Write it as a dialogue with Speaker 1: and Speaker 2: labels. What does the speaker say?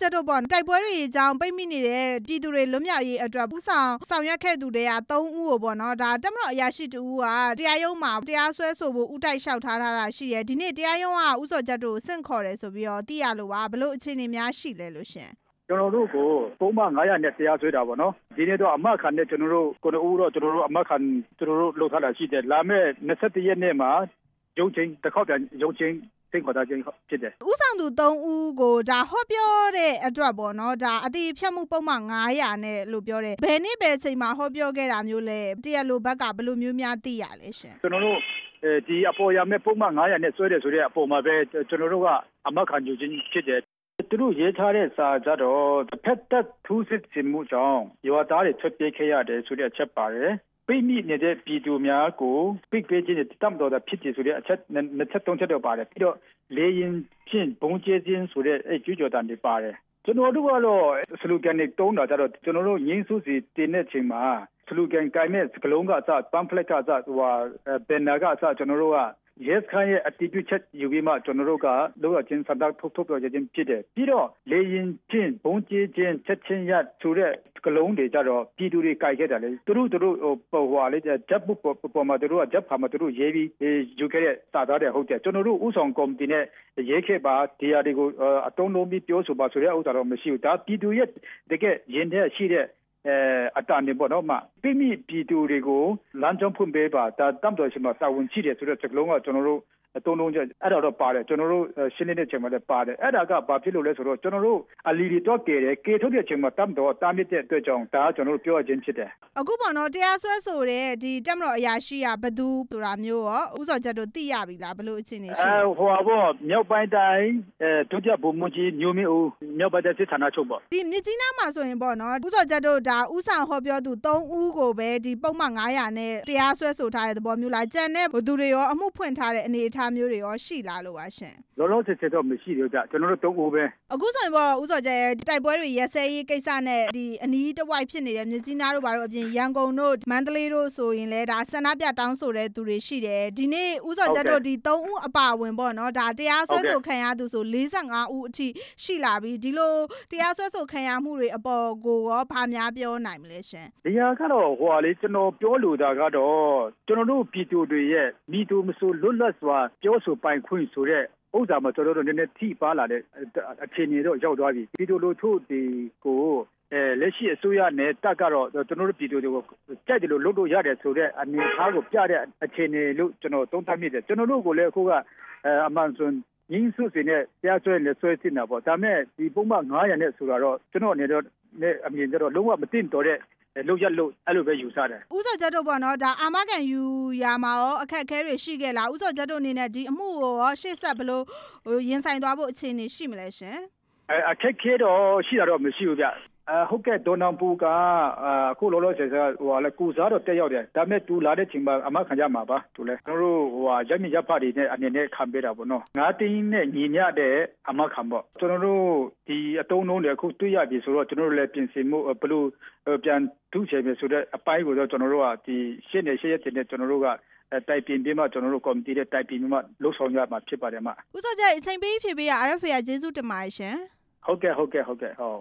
Speaker 1: ချက်တို့ပေါ့တိုက်ပွဲတွေအကြောင်းပိတ်မိနေတဲ့ပြည်သူတွေလွတ်မြောက်ရေးအတွက်ပူဆောင်ဆောင်ရွက်ခဲ့သူတွေက၃ဦးကိုပေါ့နော်ဒါတက်မတော်အရာရှိတူကတရားရုံးမှာတရားစွဲဆိုဖို့ဥတိုက်လျှောက်ထားတာရှိရယ်ဒီနေ့တရားရုံးကဥစောချက်တို့ကိုဆင့်ခေါ်တယ်ဆိုပြီးတော့သိရလို့ပါဘလို့အခြေအနေများရှိလဲလို့ရှင်
Speaker 2: ကျွန်တော်တို့ကိုပုံမှန်900နဲ့တရားစွဲတာပေါ့နော်ဒီနေ့တော့အမတ်ခံနဲ့ကျွန်တော်တို့ကိုဦးတော့ကျွန်တော်တို့အမတ်ခံကျွန်တော်တို့လုပ်ထားတာရှိတယ်လာမဲ့27ရက်နေ့မှာရုံးချင်းတစ်ခေါက်ပြန်ရုံးချင်း စိတ်ခေါ်တာချင်းဖြစ်တယ်
Speaker 1: ဥဆောင်သူ3ဦးကိုဒါဟောပြောတဲ့အတွက်ပေါ့နော်ဒါအတိဖြတ်မှုပုံမှန်900နဲ့လို့ပြောတယ်ဘယ်နေ့ပဲအချိန်မှာဟောပြောခဲ့တာမျိုးလဲတရားလိုဘက်ကဘယ်လိုမျိုးများသိရလဲရှင်
Speaker 2: ကျွန်တော်တို့ဒီအပေါ်ရမဲ့ပုံမှန်900နဲ့ဆွဲတယ်ဆိုတဲ့အပေါ်မှာပဲကျွန်တော်တို့ကအမတ်ခံယူခြင်းဖြစ်တယ်သူတို့ရေးထားတဲ့စာကြတော့ဖက်သက်ထူးစစ်စင်မှုကြောင့်ရွာသားတွေထွက်ပြေးခဲ့ရတယ်ဆိုတဲ့အချက်ပါတယ် ပိတ်မိနေတဲ့ပြည်သူများကိုပိတ်ပေးခြင်းတမ်တော်တာဖြစ်တယ်ဆိုတဲ့အချက်နှစ်ချက်သုံးချက်တော့ပါတယ်ပြီးတော့လေရင်ဖြင့်ဘုံကျဲခြင်းဆိုတဲ့အဲကျူးကျော်တန်တွေပါတယ်ကျွန်တော်တို့ကတော့စလူကန်တွေတုံးတာကြတော့ကျွန်တော်တို့ငင်းစုစီတင်တဲ့ချိန်မှာစလူကန်ကိုင်းတဲ့စကလုံးကအစပမ်ဖလက်ကစဟိုဘန်နာကအစကျွန်တော်တို့က yes ခိုင်းရဲ့ attitude ချက်ယူပြီးမှကျွန်တော်တို့ကလောကချင်းစံတော့ထုတ်ထုတ်ပြောခြင်းဖြစ်တယ်ပြီးတော့လေရင်ချင်းဘုံကြီးချင်းချက်ချင်းရဆိုတဲ့ကလုံးတွေကြတော့ပြည်သူတွေကြိုက်ခဲ့တယ်လေသူတို့သူတို့ဟိုဟိုလေဂျပ်ဘုပေါ်မှာသူတို့ကဂျပ်ဖာမှာသူတို့ရေးပြီးယူခဲ့တဲ့စာသားတွေဟုတ်တယ်ကျွန်တော်တို့ဥဆောင်ကော်မတီနဲ့ရေးခဲ့ပါဒီဟာတွေကိုအတုံးလုံးပြီးပြောဆိုပါဆိုတဲ့ဥစ္စာတော့မရှိဘူးဒါပြည်သူရဲ့တကယ်ရင်ထဲရှိတဲ့ အဲအတန်နေပေါ့နော်မပြိမိပြည်သူတွေကိုလမ်းကြောင်းဖွင့်ပေးပါဒါတမ်တော်ရှိမှာတာဝန်ရှိတယ်ဆိုတဲ့စကလုံးကကျွန်တော်တို့အတုံးလုံးချက်အဲ့ဒါတော့ပါတယ်ကျွန်တော်တို့ရှင်းနေတဲ့ချိန်မှာလည်းပါတယ်အဲ့ဒါကဘာဖြစ်လို့လဲဆိုတော့ကျွန်တော်တို့အလီရီတော့ကဲတယ်ကေထုတ်တဲ့ချိန်မှာတမ်တော်တာမြစ်တဲ့အတွက်ကြောင့်ဒါကကျွန်တော်တို့ပြောရခြင်းဖြစ်တယ်
Speaker 1: အခုပေါ့နော်တရားစွဲဆိုတဲ့ဒီတက်မတော်အရာရှိကဘသူဆိုတာမျိုးရောဥစော်ချက်တို့သိရပြီလားဘလို့အခြေအနေရှိလဲ
Speaker 2: အဲဟိုပါပေါ့မြောက်ပိုင်းတိုင်းအဲဒုတိယဗိုလ်မှူးကြီးညိုမင်းဦးမြောက်ပိုင်းတိုင်းစစ်ဌာနချုပ်ပေါ့
Speaker 1: ဒီမြစ်ကြီးနားမှာဆိုရင်ပေါ့နော်ဥစော်ချက်တို့ဒါဥဆောင်ဟောပြောသူ3ဦးကိုပဲဒီပုံမှန်900နဲ့တရားစွဲဆိုထားတဲ့သဘောမျိုးလားကြံတဲ့ဘသူတွေရောအမှုဖွင့်ထားတဲ့အနေအထားမျိုးတွေရောရှိလားလို့ပါရှင်
Speaker 2: လောလောဆယ်ဆယ်တော့မရှိသေးဘူးကြကျွန်တော်တို့3ဦးပဲ
Speaker 1: အခုဆိုရင်ပေါ့ဥစော်ချက်တိုက်ပွဲတွေရက်စဲရေးကိစ္စနဲ့ဒီအနီးတစ်ဝိုက်ဖြစ်နေတဲ့မြစ်ကြီးနားတို့ဘာလို့အပြင်ရန်ကုန်တို့မန္တလေးတို့ဆိုရင်လည်းဒါဆန္ဒပြတောင်းဆိုတဲ့သူတွေရှိတယ်ဒီနေ့ဥစော်ချက်တို့ဒီ3ဦးအပါဝင်ပေါ့နော်ဒါတရားစွဲဆိုခံရသူဆို45ဦးအထိရှိလာပြီဒီလိုတရားစွဲဆိုခံရမှုတွေအပေါ်ကိုရောဗာများပြောနိုင်မလဲရှင်
Speaker 2: ဒီဟာကတော့ဟိုဟာလေကျွန်တော်ပြောလိုတာကတော့ကျွန်တော်တို့ပြည်သူတွေရဲ့မိသူမဆိုလွတ်လပ်စွာပြောဆိုပိုင်ခွင့်ဆိုတဲ့ ဥစ္စာမှာကျွန်တော်တို့နည်းနည်းထိပါလာတဲ့အခြေအနေတော့ရောက်သွားပြီပြည်သူလူထုတွေကိုအဲလက်ရှိအစိုးရနဲ့တက်ကတော့ကျွန်တော်တို့ပြည်သူတွေကိုကြိုက်တယ်လို့လုပ်လို့ရတယ်ဆိုတဲ့အနေအထားကိုပြတဲ့အခြေအနေလို့ကျွန်တော်သုံးသပ်မိတယ်ကျွန်တော်တို့ကိုလည်းအခုကအမှန်ဆိုရင်းစုစီနဲ့တရားစွဲနဲ့ဆွဲစစ်တာပေါ့ဒါမဲ့ဒီပုံမှန်900နဲ့ဆိုတော့ကျွန်တော်အနေနဲ့အမြင်ကျတော့လုံးဝမတင်တော်တဲ့ လို့ရလို့အဲ့လိုပဲယူဆတယ်
Speaker 1: ဥစောချက်တို့ပေါ့နော်ဒါအာမခံယူရာမှာရောအခက်အခဲတွေရှိခဲ့လားဥစောချက်တို့အနေနဲ့ဒီအမှုကိုရောရှေ့ဆက်ဘလို့ရင်ဆိုင်သွားဖို့အခြေအနေရှိမလဲရှင်
Speaker 2: အခက်ခဲတော့ရှိတာတော့မရှိဘူးဗျ အဲဟုတ်ကဲ့ဒေါ်နန်ပူကအခုလောလောဆယ်ဆယ်ဟိုလေကူစားတော့တက်ရောက်တယ်ဒါပေမဲ့သူလာတဲ့ချိန်မှာအမခံရမှာပါသူလဲကျွန်တော်တို့ဟိုဟာရမြရဖတ်တွေနဲ့အနေနဲ့ခံပေးတာပေါ့နော်ငါးတင်းနဲ့ညီမျှတဲ့အမခံပေါ့ကျွန်တော်တို့ဒီအတုံးလုံးတွေအခုတွေ့ရပြီဆိုတော့ကျွန်တော်တို့လည်းပြင်ဆင်မှုဘလို့ပြန်ထုချေပြီဆိုတဲ့အပိုင်းကိုတော့ကျွန်တော်တို့ကဒီရှင်းနေရှင်းရတဲ့ကျွန်တော်တို့ကတိုက်ပြင်ပြီးမှကျွန်တော်တို့ကော်မတီနဲ့တိုက်ပြင်ပြီးမှလှုပ်ဆောင်ရမှာဖြစ်ပါတယ်မ
Speaker 1: ဥစောကျအချိန်ပေးဖြည့်ပေးရ RFA ကကျေးဇူးတင်ပါတယ်ရှင်
Speaker 2: ဟုတ်ကဲ့ဟုတ်ကဲ့ဟုတ်ကဲ့ဟုတ်